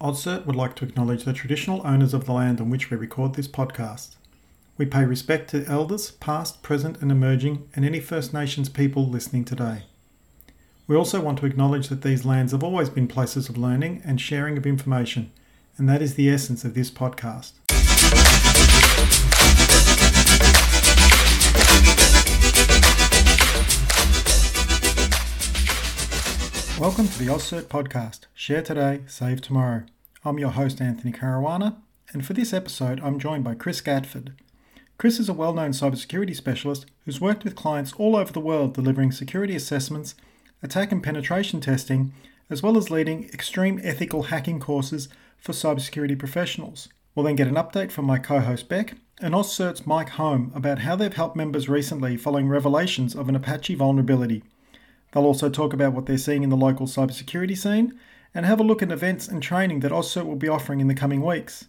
AusCert would like to acknowledge the traditional owners of the land on which we record this podcast. We pay respect to elders, past, present, and emerging, and any First Nations people listening today. We also want to acknowledge that these lands have always been places of learning and sharing of information, and that is the essence of this podcast. Welcome to the AusCert podcast. Share today, save tomorrow. I'm your host, Anthony Caruana, and for this episode, I'm joined by Chris Gatford. Chris is a well known cybersecurity specialist who's worked with clients all over the world delivering security assessments, attack and penetration testing, as well as leading extreme ethical hacking courses for cybersecurity professionals. We'll then get an update from my co host Beck and AusCert's Mike Holm about how they've helped members recently following revelations of an Apache vulnerability. They'll also talk about what they're seeing in the local cybersecurity scene and have a look at events and training that AusCert will be offering in the coming weeks.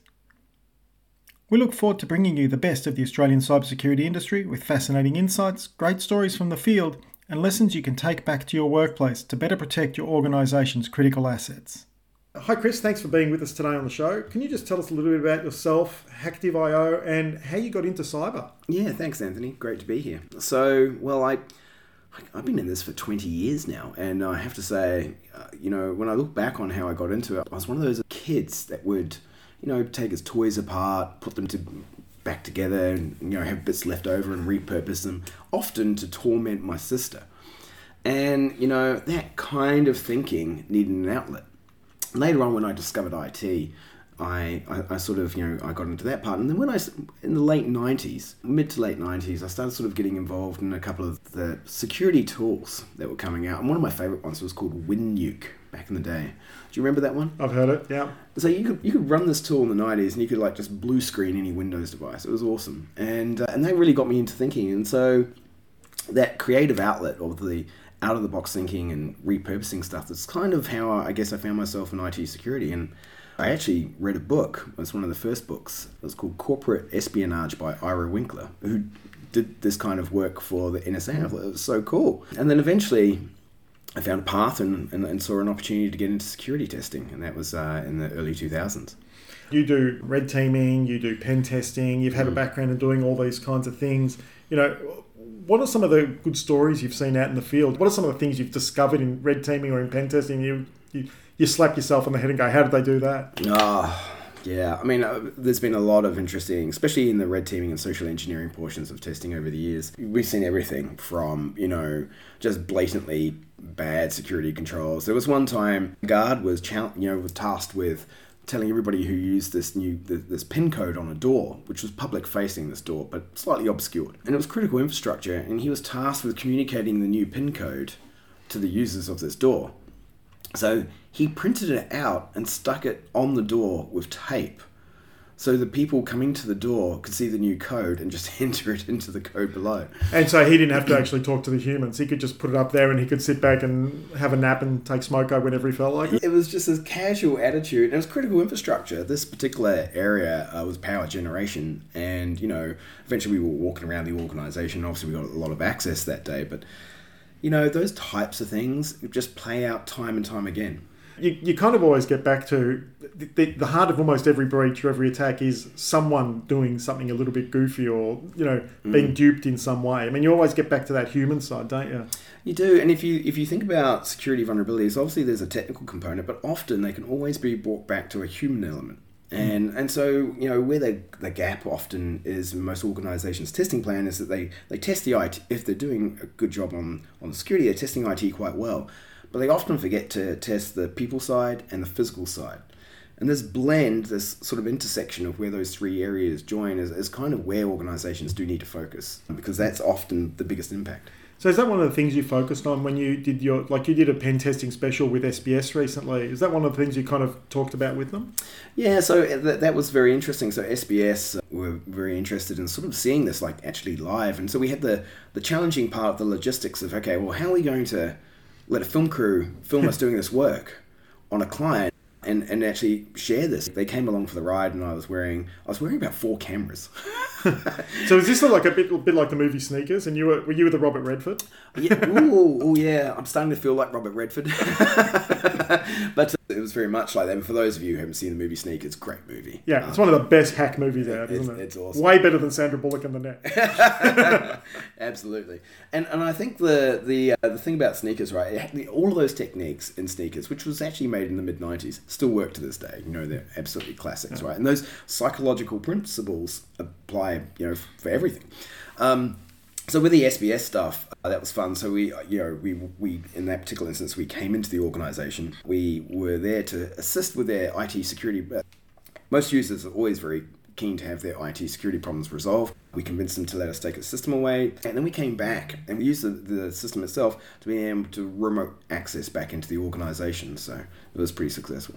We look forward to bringing you the best of the Australian cybersecurity industry with fascinating insights, great stories from the field, and lessons you can take back to your workplace to better protect your organisation's critical assets. Hi, Chris. Thanks for being with us today on the show. Can you just tell us a little bit about yourself, Hacktiv.io, and how you got into cyber? Yeah, thanks, Anthony. Great to be here. So, well, I I've been in this for 20 years now, and I have to say, uh, you know, when I look back on how I got into it, I was one of those kids that would, you know, take his toys apart, put them to back together, and you know, have bits left over and repurpose them, often to torment my sister. And you know, that kind of thinking needed an outlet. Later on, when I discovered IT, I, I, I, sort of, you know, I got into that part. And then when I, in the late 90s, mid to late 90s, I started sort of getting involved in a couple of the security tools that were coming out. And one of my favorite ones was called WinNuke back in the day. Do you remember that one? I've heard it, yeah. So you could, you could run this tool in the 90s and you could like just blue screen any Windows device. It was awesome. And, uh, and that really got me into thinking. And so that creative outlet of the out of the box thinking and repurposing stuff, that's kind of how I guess I found myself in IT security. And I actually read a book. It was one of the first books. It was called Corporate Espionage by Ira Winkler, who did this kind of work for the NSA. I thought it was so cool. And then eventually, I found a path and, and, and saw an opportunity to get into security testing, and that was uh, in the early 2000s. You do red teaming, you do pen testing, you've had mm. a background in doing all these kinds of things. You know, what are some of the good stories you've seen out in the field? What are some of the things you've discovered in red teaming or in pen testing you, you you slap yourself on the head and go, "How did they do that?" Ah. Yeah, I mean, uh, there's been a lot of interesting, especially in the red teaming and social engineering portions of testing over the years. We've seen everything from, you know, just blatantly bad security controls. There was one time, guard was, you know, was tasked with telling everybody who used this new this pin code on a door, which was public facing this door, but slightly obscured, and it was critical infrastructure. And he was tasked with communicating the new pin code to the users of this door. So he printed it out and stuck it on the door with tape. So the people coming to the door could see the new code and just enter it into the code below. And so he didn't have to actually talk to the humans. He could just put it up there and he could sit back and have a nap and take smoko whenever he felt like it. It was just a casual attitude. And it was critical infrastructure. This particular area uh, was power generation. And, you know, eventually we were walking around the organization. Obviously, we got a lot of access that day. But, you know, those types of things just play out time and time again you, you kind of always get back to the, the, the, heart of almost every breach or every attack is someone doing something a little bit goofy or you know being mm. duped in some way. I mean, you always get back to that human side, don't you? You do, and if you if you think about security vulnerabilities, obviously there's a technical component, but often they can always be brought back to a human element. Mm. And and so you know where the, the gap often is in most organisations' testing plan is that they, they test the IT if they're doing a good job on on security, they're testing IT quite well but they often forget to test the people side and the physical side. And this blend, this sort of intersection of where those three areas join, is, is kind of where organizations do need to focus because that's often the biggest impact. So is that one of the things you focused on when you did your like you did a pen testing special with SBS recently? Is that one of the things you kind of talked about with them? Yeah, so that, that was very interesting. So SBS were very interested in sort of seeing this like actually live, and so we had the the challenging part of the logistics of okay, well, how are we going to let a film crew film us doing this work on a client and, and actually share this. They came along for the ride, and I was wearing I was wearing about four cameras. so is this like a bit, a bit like the movie Sneakers? And you were were you with the Robert Redford? yeah, ooh, ooh, yeah. I'm starting to feel like Robert Redford. but it was very much like that. And for those of you who haven't seen the movie Sneakers, great movie. Yeah, it's one of the best hack movies out, it's- isn't it? it's awesome. Way better than Sandra Bullock in the net. Absolutely, and and I think the the uh, the thing about sneakers, right? It, had the, all of those techniques in sneakers, which was actually made in the mid '90s, still work to this day. You know, they're absolutely classics, right? And those psychological principles apply, you know, for everything. Um, so with the SBS stuff, uh, that was fun. So we, you know, we we in that particular instance, we came into the organisation. We were there to assist with their IT security. Most users are always very keen to have their IT security problems resolved. We convinced them to let us take a system away, and then we came back and we used the, the system itself to be able to remote access back into the organisation. So it was pretty successful.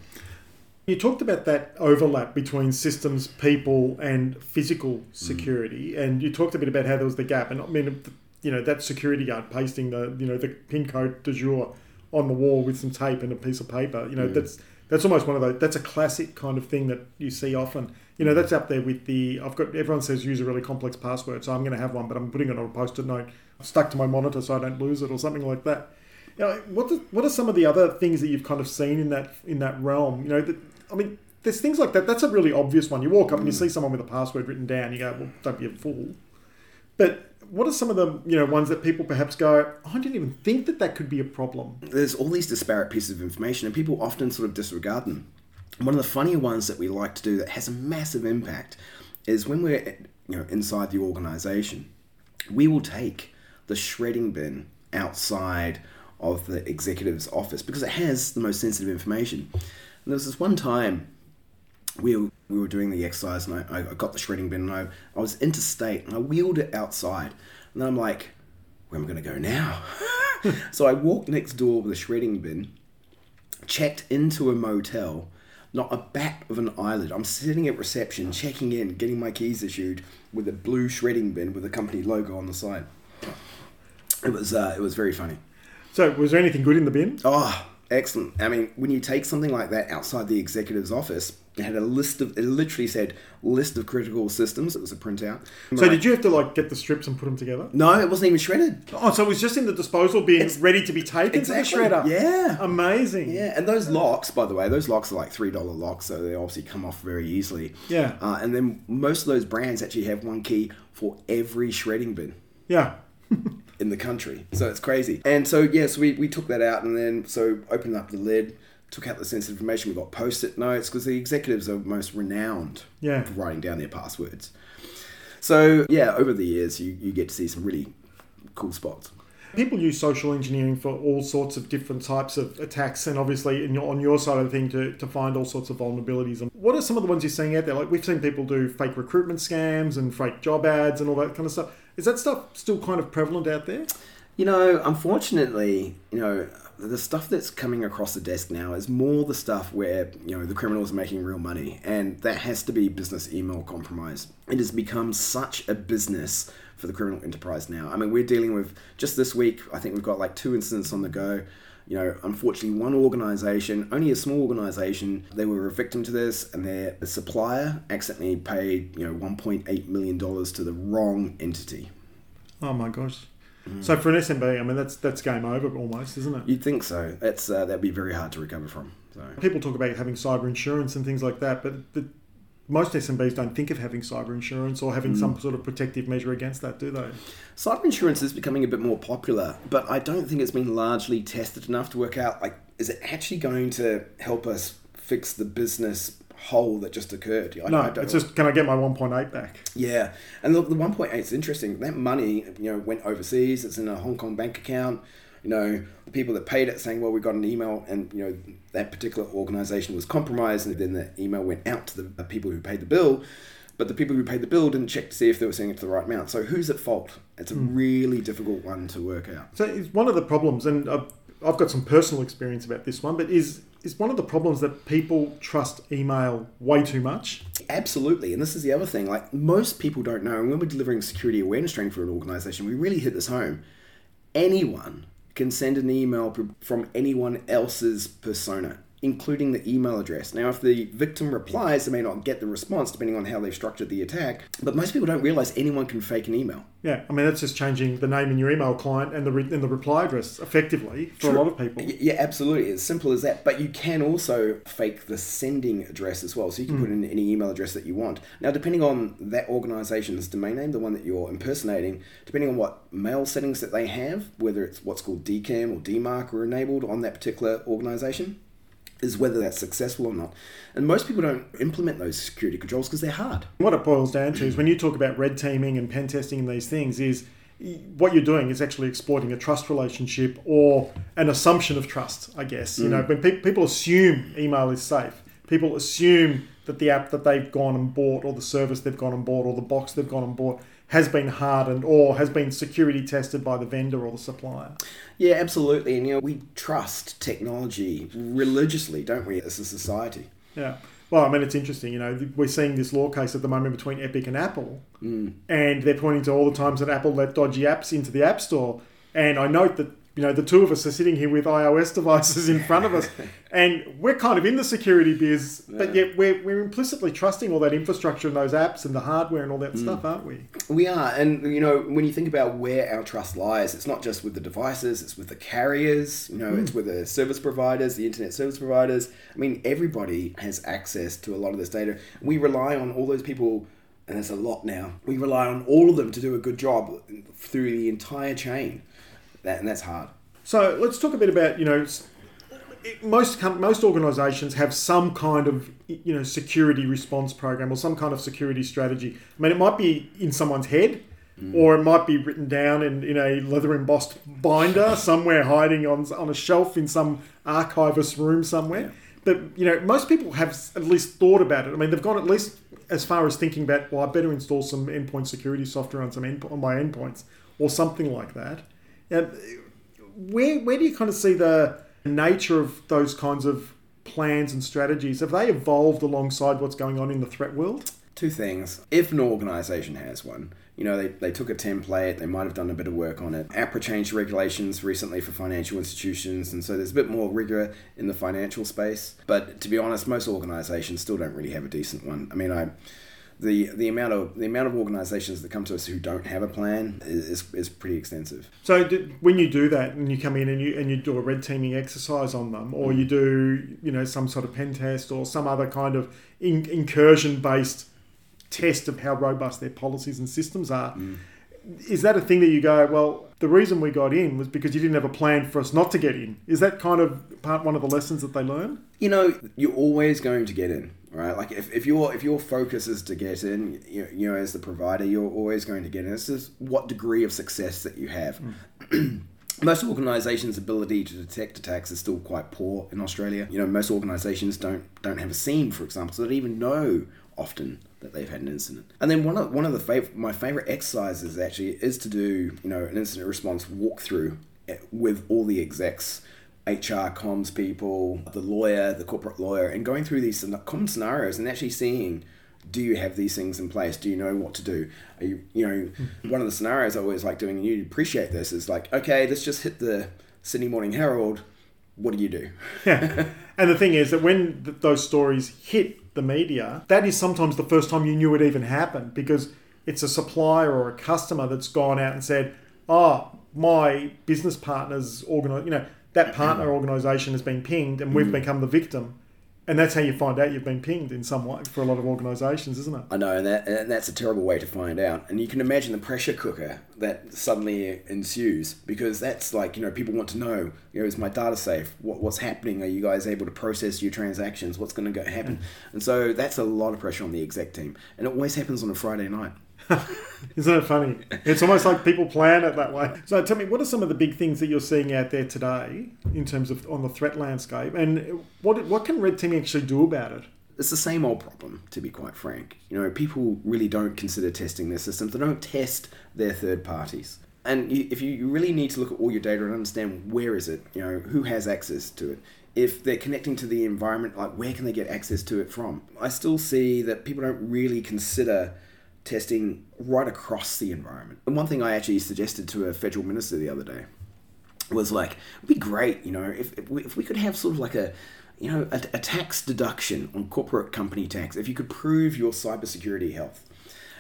You talked about that overlap between systems, people, and physical Mm. security, and you talked a bit about how there was the gap. And I mean, you know, that security guard pasting the you know the pin code de jour on the wall with some tape and a piece of paper. You know, Mm. that's that's almost one of those. That's a classic kind of thing that you see often. You know, that's up there with the. I've got everyone says use a really complex password, so I'm going to have one, but I'm putting it on a post-it note stuck to my monitor so I don't lose it or something like that. You know, what what are some of the other things that you've kind of seen in that in that realm? You know, that, I mean, there's things like that. That's a really obvious one. You walk up and you hmm. see someone with a password written down. You go, well, don't be a fool. But what are some of the you know ones that people perhaps go, "Oh, I didn't even think that that could be a problem. there's all these disparate pieces of information and people often sort of disregard them. One of the funnier ones that we like to do that has a massive impact is when we're you know inside the organization, we will take the shredding bin outside of the executive's office because it has the most sensitive information. And there was this one time we were, we were doing the exercise and I, I got the shredding bin and I, I was interstate and I wheeled it outside. And then I'm like, where am I going to go now? so I walked next door with a shredding bin, checked into a motel, not a bat of an eyelid. I'm sitting at reception, checking in, getting my keys issued with a blue shredding bin with a company logo on the side. It was uh, it was very funny. So, was there anything good in the bin? Oh, excellent. I mean, when you take something like that outside the executive's office, it had a list of, it literally said list of critical systems. It was a printout. So, did you have to like get the strips and put them together? No, it wasn't even shredded. Oh, so it was just in the disposal bin, ready to be taken Exactly. to the shredder. Yeah. amazing. Yeah, and those locks, by the way, those locks are like $3 locks, so they obviously come off very easily. Yeah. Uh, and then most of those brands actually have one key for every shredding bin. yeah. in the country. So it's crazy. And so yes, we, we took that out and then so opened up the lid, took out the sensitive information. We got post-it notes because the executives are most renowned Yeah. for writing down their passwords. So yeah, over the years you, you get to see some really cool spots. People use social engineering for all sorts of different types of attacks, and obviously, your, on your side of the thing, to, to find all sorts of vulnerabilities. And what are some of the ones you're seeing out there? Like we've seen people do fake recruitment scams and fake job ads and all that kind of stuff. Is that stuff still kind of prevalent out there? You know, unfortunately, you know, the stuff that's coming across the desk now is more the stuff where, you know, the criminals are making real money. And that has to be business email compromise. It has become such a business for the criminal enterprise now. I mean, we're dealing with, just this week, I think we've got like two incidents on the go. You know, unfortunately, one organization, only a small organization, they were a victim to this, and their supplier accidentally paid, you know, $1.8 million to the wrong entity. Oh my gosh! So for an SMB, I mean that's that's game over almost, isn't it? You'd think so. That's uh, that'd be very hard to recover from. So People talk about having cyber insurance and things like that, but the, most SMBs don't think of having cyber insurance or having some sort of protective measure against that, do they? cyber insurance is becoming a bit more popular, but I don't think it's been largely tested enough to work out like is it actually going to help us fix the business hole that just occurred? I, No, I don't it's just can I get my 1.8 back? Yeah, and the, the 1.8 is interesting. That money, you know, went overseas. It's in a Hong Kong bank account. You know, the people that paid it saying, "Well, we got an email, and you know that particular organisation was compromised." And then the email went out to the, people who paid the bill, but the people who paid the bill didn't check to see if they were sending it to the right amount. So who's at fault? It's a hmm. really difficult one to work out. So it's one of the problems, and I've, I've got some personal experience about this one, but is is one of the problems that people trust email way too much. Absolutely, and this is the other thing. Like most people don't know, and when we're delivering security awareness training for an organisation, we really hit this home. Anyone can send an email from anyone else's persona. Including the email address. Now, if the victim replies, they may not get the response depending on how they've structured the attack, but most people don't realize anyone can fake an email. Yeah, I mean that's just changing the name in your email client and the re- and the reply address effectively for True. a lot of people. Yeah, absolutely, as simple as that. But you can also fake the sending address as well, so you can mm. put in any email address that you want. Now, depending on that organization's domain name, the one that you're impersonating, depending on what mail settings that they have, whether it's what's called DKIM or DMARC are enabled on that particular organization, is whether that's successful or not. And most people don't implement those security controls because they're hard. What it boils down to is when you talk about red teaming and pen testing and these things is what you're doing is actually exploiting a trust relationship or an assumption of trust, I guess. You know, mm. when pe- people assume email is safe, people assume that the app that they've gone and bought or the service they've gone and bought or the box they've gone and bought has been hardened or has been security tested by the vendor or the supplier. Yeah, absolutely. And you know, we trust technology religiously, don't we, as a society? Yeah. Well, I mean, it's interesting. You know, we're seeing this law case at the moment between Epic and Apple, mm. and they're pointing to all the times that Apple let dodgy apps into the App Store. And I note that you know, the two of us are sitting here with iOS devices in front of us, and we're kind of in the security biz, but yet we're, we're implicitly trusting all that infrastructure and those apps and the hardware and all that mm. stuff, aren't we? We are, and you know, when you think about where our trust lies, it's not just with the devices; it's with the carriers. You know, mm. it's with the service providers, the internet service providers. I mean, everybody has access to a lot of this data. We rely on all those people and there's a lot now. We rely on all of them to do a good job through the entire chain that, and that's hard. So let's talk a bit about you know most most organisations have some kind of you know security response program or some kind of security strategy. I mean, it might be in someone's head, mm. or it might be written down in, in a leather embossed binder somewhere, hiding on on a shelf in some archivist room somewhere. Yeah. But you know, most people have at least thought about it. I mean, they've gone at least as far as thinking about, well, I better install some endpoint security software on some end, on my endpoints or something like that. Now, where where do you kind of see the nature of those kinds of plans and strategies? Have they evolved alongside what's going on in the threat world? Two things. If an organization has one, you know, they, they took a template, they might have done a bit of work on it. APRA changed regulations recently for financial institutions, and so there's a bit more rigor in the financial space. But to be honest, most organizations still don't really have a decent one. I mean, I the the amount of the amount of organisations that come to us who don't have a plan is, is pretty extensive. So when you do that and you come in and you and you do a red teaming exercise on them, or you do you know some sort of pen test or some other kind of in, incursion based test of how robust their policies and systems are. Mm. Is that a thing that you go, well, the reason we got in was because you didn't have a plan for us not to get in? Is that kind of part one of the lessons that they learn? You know, you're always going to get in right? Like if, if your if your focus is to get in, you, you know, as the provider, you're always going to get in. This is what degree of success that you have. Mm. most organisations' ability to detect attacks is still quite poor in Australia. You know, most organisations don't don't have a SIEM, for example, so they don't even know often that they've had an incident. And then one of one of the fav- my favourite exercises actually is to do you know an incident response walkthrough eh, with all the execs HR comms people, the lawyer, the corporate lawyer, and going through these common scenarios and actually seeing do you have these things in place? Do you know what to do? Are you, you know, mm-hmm. one of the scenarios I always like doing, and you appreciate this, is like, okay, let's just hit the Sydney Morning Herald. What do you do? yeah. And the thing is that when th- those stories hit the media, that is sometimes the first time you knew it even happened because it's a supplier or a customer that's gone out and said, oh, my business partner's organized, you know, that partner organisation has been pinged and we've mm. become the victim. And that's how you find out you've been pinged in some way for a lot of organisations, isn't it? I know, and, that, and that's a terrible way to find out. And you can imagine the pressure cooker that suddenly ensues because that's like, you know, people want to know, you know, is my data safe? What, what's happening? Are you guys able to process your transactions? What's going to happen? And so that's a lot of pressure on the exec team. And it always happens on a Friday night. Isn't it funny? It's almost like people plan it that way. So tell me, what are some of the big things that you're seeing out there today in terms of on the threat landscape, and what what can red teaming actually do about it? It's the same old problem, to be quite frank. You know, people really don't consider testing their systems. They don't test their third parties. And if you really need to look at all your data and understand where is it, you know, who has access to it, if they're connecting to the environment, like where can they get access to it from? I still see that people don't really consider testing right across the environment. And one thing I actually suggested to a federal minister the other day was like, it'd be great, you know, if, if, we, if we could have sort of like a, you know, a, a tax deduction on corporate company tax if you could prove your cybersecurity health.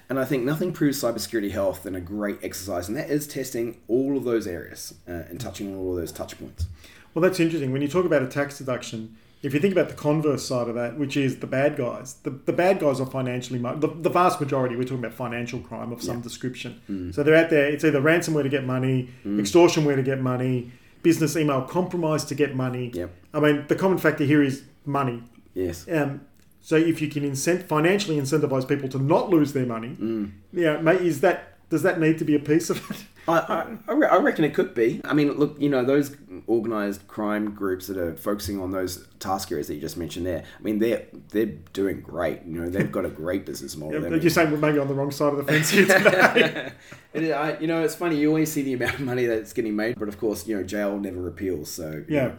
And I think nothing proves cybersecurity health than a great exercise, and that is testing all of those areas uh, and touching all of those touch points. Well, that's interesting. When you talk about a tax deduction, if you think about the converse side of that, which is the bad guys, the, the bad guys are financially, the, the vast majority, we're talking about financial crime of some yeah. description. Mm. So they're out there, it's either ransomware to get money, mm. extortionware to get money, business email compromise to get money. Yep. I mean, the common factor here is money. Yes. Um, so if you can incent, financially incentivize people to not lose their money, mm. yeah, mate, is that does that need to be a piece of it? I, I, I reckon it could be. I mean, look, you know, those organised crime groups that are focusing on those task areas that you just mentioned there. I mean, they're they're doing great. You know, they've got a great business model. Yeah, you're saying we're maybe on the wrong side of the fence here today. it, I, you know, it's funny. You always see the amount of money that's getting made, but of course, you know, jail never appeals. So yeah,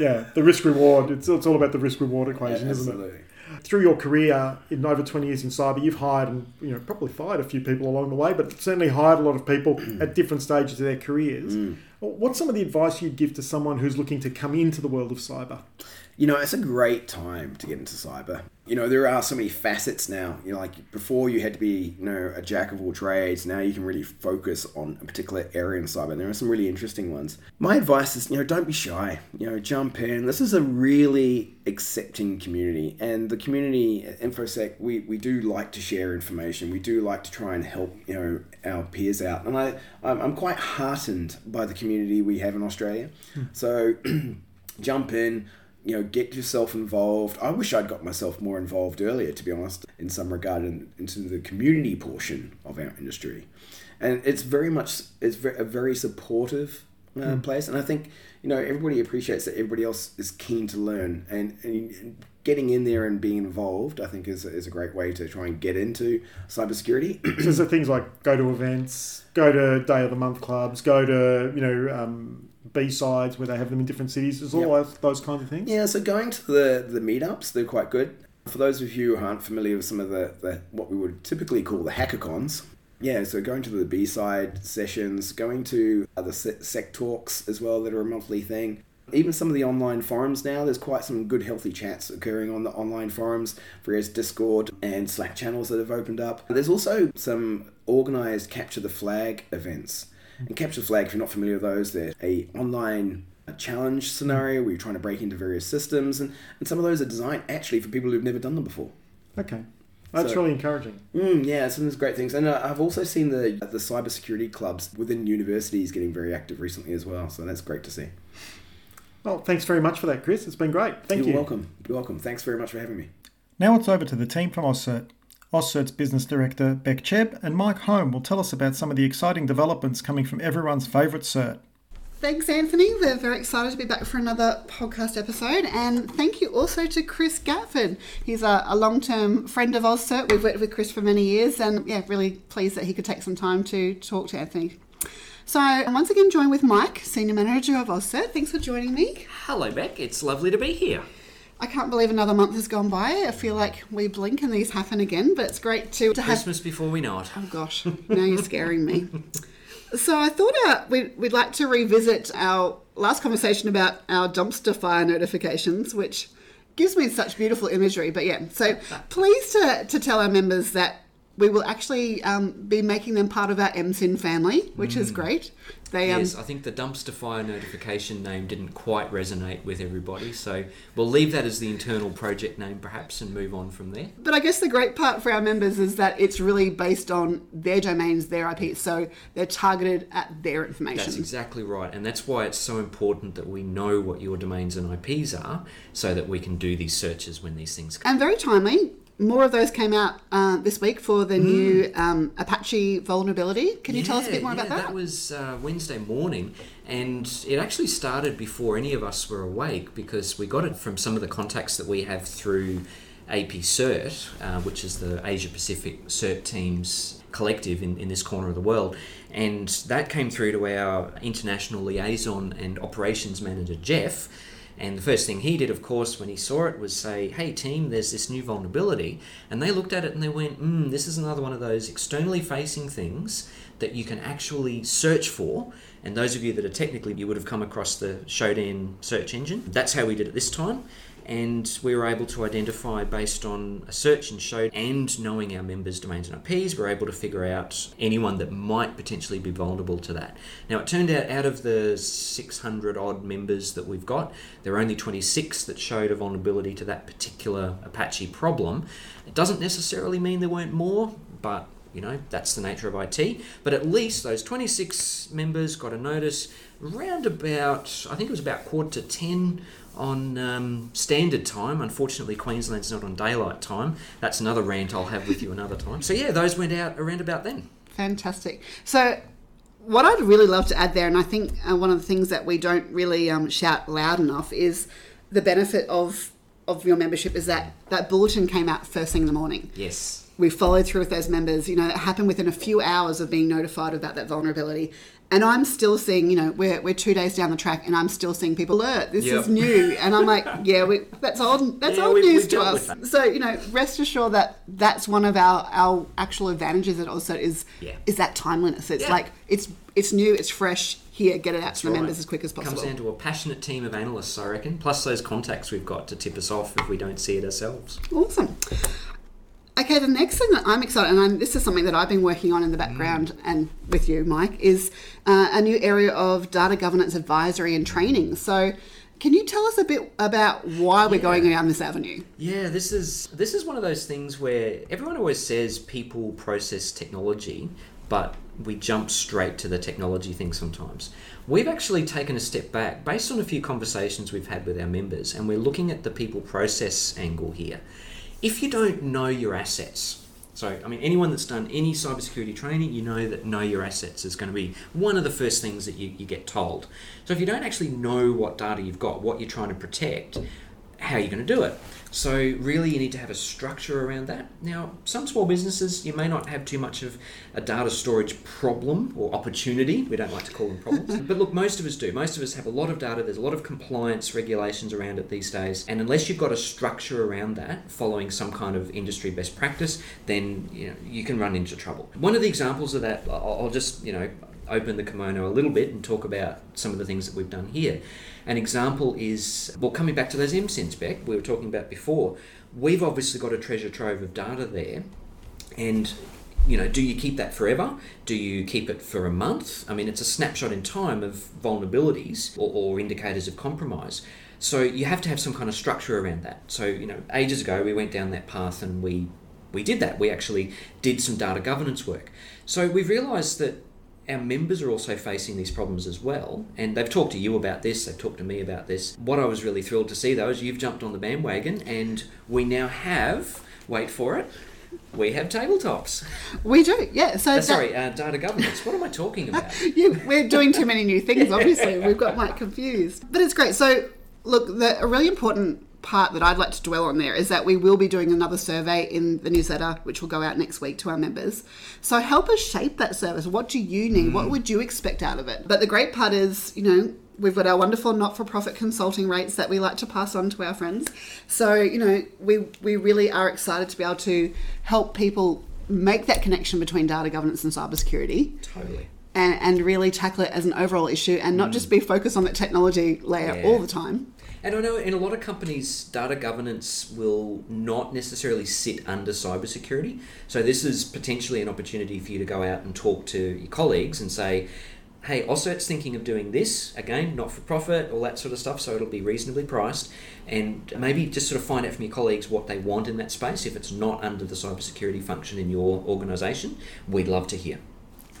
yeah, the risk reward. It's it's all about the risk reward equation, yeah, isn't it? Through your career in over 20 years in cyber, you've hired and you know probably fired a few people along the way, but certainly hired a lot of people at different stages of their careers. Mm. What's some of the advice you'd give to someone who's looking to come into the world of cyber? You know, it's a great time to get into cyber. You know, there are so many facets now. You know, like before you had to be, you know, a jack of all trades. Now you can really focus on a particular area in cyber. And there are some really interesting ones. My advice is, you know, don't be shy. You know, jump in. This is a really accepting community. And the community at InfoSec, we, we do like to share information. We do like to try and help, you know, our peers out. And I, I'm quite heartened by the community we have in Australia. Hmm. So jump in you know, get yourself involved. I wish I'd got myself more involved earlier, to be honest, in some regard, in, into the community portion of our industry. And it's very much it's a very supportive uh, mm. place, and I think you know everybody appreciates that everybody else is keen to learn, and, and getting in there and being involved, I think, is, is a great way to try and get into cybersecurity. so, so things like go to events, go to day of the month clubs, go to you know um, B sides where they have them in different cities. Is all yep. those kinds of things. Yeah, so going to the the meetups, they're quite good. For those of you who aren't familiar with some of the, the what we would typically call the hackathons, yeah, so going to the B side sessions, going to other SecTalks as well that are a monthly thing. Even some of the online forums now, there's quite some good healthy chats occurring on the online forums, various Discord and Slack channels that have opened up. There's also some organized capture the flag events and capture flag, if you're not familiar with those, they're a online challenge scenario where you're trying to break into various systems, and, and some of those are designed actually for people who've never done them before. Okay. That's so, really encouraging. Mm, yeah, some of those great things, and uh, I've also seen the the cybersecurity clubs within universities getting very active recently as well. So that's great to see. Well, thanks very much for that, Chris. It's been great. Thank You're you. You're welcome. You're welcome. Thanks very much for having me. Now it's over to the team from AusCert. AusCert's business director, Beck Cheb, and Mike Holm will tell us about some of the exciting developments coming from everyone's favourite cert. Thanks, Anthony. We're very excited to be back for another podcast episode. And thank you also to Chris Gatford. He's a, a long term friend of AusCert. We've worked with Chris for many years, and yeah, really pleased that he could take some time to talk to Anthony. So, I'm once again joined with Mike, Senior Manager of AusCert. Thanks for joining me. Hello, Beck. It's lovely to be here. I can't believe another month has gone by. I feel like we blink and these happen again, but it's great to, to have. Christmas before we know it. Oh gosh, now you're scaring me. So I thought uh, we'd, we'd like to revisit our last conversation about our dumpster fire notifications, which gives me such beautiful imagery. But yeah, so pleased to, to tell our members that we will actually um, be making them part of our MSIN family, which mm. is great. They, um, yes, I think the dumpster fire notification name didn't quite resonate with everybody, so we'll leave that as the internal project name perhaps and move on from there. But I guess the great part for our members is that it's really based on their domains, their IP, so they're targeted at their information. That's exactly right, and that's why it's so important that we know what your domains and IPs are so that we can do these searches when these things come. And very timely, more of those came out uh, this week for the mm. new um, Apache vulnerability. Can you tell us a bit more yeah, about that? That was uh, Wednesday morning, and it actually started before any of us were awake because we got it from some of the contacts that we have through AP CERT, uh, which is the Asia Pacific CERT teams collective in, in this corner of the world. And that came through to our international liaison and operations manager, Jeff and the first thing he did, of course, when he saw it was say, Hey, team, there's this new vulnerability. And they looked at it and they went, Hmm, this is another one of those externally facing things that you can actually search for. And those of you that are technically, you would have come across the Shodan search engine. That's how we did it this time. And we were able to identify based on a search and showed and knowing our members' domains and IPs, we are able to figure out anyone that might potentially be vulnerable to that. Now, it turned out out of the 600 odd members that we've got, there are only 26 that showed a vulnerability to that particular Apache problem. It doesn't necessarily mean there weren't more, but you know that's the nature of IT. But at least those 26 members got a notice around about I think it was about quarter to 10 on um, standard time. Unfortunately, Queensland's not on daylight time. That's another rant I'll have with you another time. So yeah, those went out around about then. Fantastic. So what I'd really love to add there, and I think uh, one of the things that we don't really um, shout loud enough is the benefit of of your membership is that that bulletin came out first thing in the morning. Yes we followed through with those members. You know, it happened within a few hours of being notified about that vulnerability. And I'm still seeing, you know, we're, we're two days down the track, and I'm still seeing people alert. This yep. is new, and I'm like, yeah, we, that's old. That's yeah, old news we to us. So you know, rest assured that that's one of our, our actual advantages. It also is yeah. is that timeliness. It's yeah. like it's it's new, it's fresh. Here, get it out that's to the right. members as quick as possible. Comes down to a passionate team of analysts, I reckon. Plus those contacts we've got to tip us off if we don't see it ourselves. Awesome. Okay, the next thing that I'm excited, and I'm, this is something that I've been working on in the background mm. and with you, Mike, is uh, a new area of data governance advisory and training. So, can you tell us a bit about why we're going down this avenue? Yeah, this is this is one of those things where everyone always says people process technology, but we jump straight to the technology thing sometimes. We've actually taken a step back based on a few conversations we've had with our members, and we're looking at the people process angle here if you don't know your assets, so, I mean, anyone that's done any cybersecurity training, you know that know your assets is going to be one of the first things that you, you get told. So, if you don't actually know what data you've got, what you're trying to protect, how are you going to do it? So, really, you need to have a structure around that. Now, some small businesses, you may not have too much of a data storage problem or opportunity. We don't like to call them problems. but look, most of us do. Most of us have a lot of data. There's a lot of compliance regulations around it these days. And unless you've got a structure around that, following some kind of industry best practice, then you, know, you can run into trouble. One of the examples of that, I'll just, you know, open the kimono a little bit and talk about some of the things that we've done here. An example is, well, coming back to those MSINs, Beck, we were talking about before, we've obviously got a treasure trove of data there. And you know, do you keep that forever? Do you keep it for a month? I mean, it's a snapshot in time of vulnerabilities or, or, indicators of compromise. So you have to have some kind of structure around that. So, you know, ages ago we went down that path and we we did that. We actually did some data governance work. So we've realized that our members are also facing these problems as well. And they've talked to you about this, they've talked to me about this. What I was really thrilled to see though is you've jumped on the bandwagon and we now have, wait for it, we have tabletops. We do, yeah. So uh, sorry, uh, data governance. What am I talking about? yeah, we're doing too many new things. Obviously, we've got Mike confused. But it's great. So look, the, a really important part that I'd like to dwell on there is that we will be doing another survey in the newsletter, which will go out next week to our members. So help us shape that service. What do you need? Mm. What would you expect out of it? But the great part is, you know, we've got our wonderful not-for-profit consulting rates that we like to pass on to our friends. So, you know, we we really are excited to be able to help people make that connection between data governance and cybersecurity. Totally. And, and really tackle it as an overall issue and not mm. just be focused on that technology layer yeah. all the time. And I know in a lot of companies, data governance will not necessarily sit under cybersecurity. So this is potentially an opportunity for you to go out and talk to your colleagues and say, hey, AusCert's thinking of doing this, again, not for profit, all that sort of stuff, so it'll be reasonably priced. And maybe just sort of find out from your colleagues what they want in that space. If it's not under the cybersecurity function in your organisation, we'd love to hear.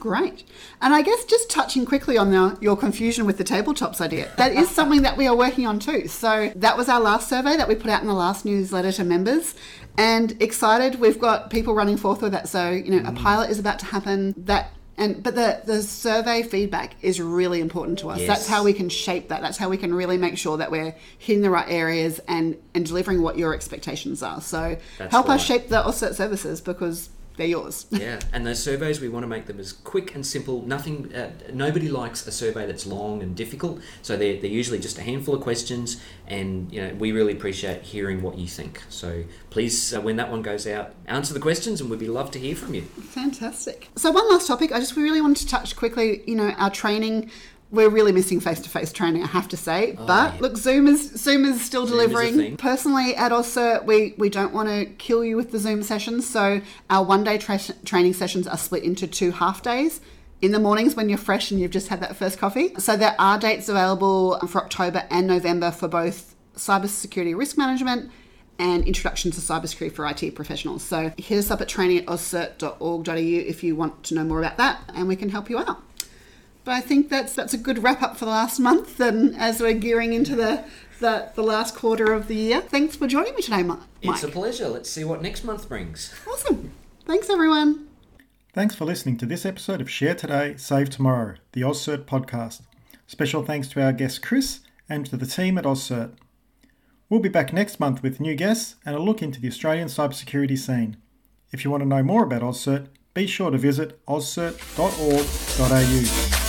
Great. And I guess just touching quickly on the, your confusion with the tabletops idea, that is something that we are working on too. So that was our last survey that we put out in the last newsletter to members. And excited, we've got people running forth with that. So, you know, mm. a pilot is about to happen. That and but the the survey feedback is really important to us. Yes. That's how we can shape that. That's how we can really make sure that we're hitting the right areas and and delivering what your expectations are. So That's help right. us shape the AusCert services because they're yours. yeah, and those surveys we want to make them as quick and simple. Nothing, uh, nobody likes a survey that's long and difficult. So they're, they're usually just a handful of questions, and you know we really appreciate hearing what you think. So please, uh, when that one goes out, answer the questions, and we'd be love to hear from you. Fantastic. So one last topic, I just we really wanted to touch quickly. You know, our training we're really missing face-to-face training, I have to say. Oh, but yeah. look, Zoom is Zoom is still Zoom delivering. thing. Personally, at AusCert, we we don't want to kill you with the Zoom sessions, so our one-day tra- training sessions are split into two half days. In the mornings when you're fresh and you've just had that first coffee. So there are dates available for October and November for both cybersecurity risk management and introduction to cybersecurity for IT professionals. So hit us up at training at if you want to know more about that, and we can help you out. But I think that's that's a good wrap up for the last month, and as we're gearing into the the, the last quarter of the year. Thanks for joining me today, Mi- Mike. It's a pleasure. Let's see what next month brings. awesome. Thanks, everyone. Thanks for listening to this episode of Share Today, Save Tomorrow, the AusCert podcast. Special thanks to our guest Chris and to the team at AusCert. We'll be back next month with new guests and a look into the Australian cybersecurity scene. If you want to know more about AusCert, be sure to visit auscert.org.au.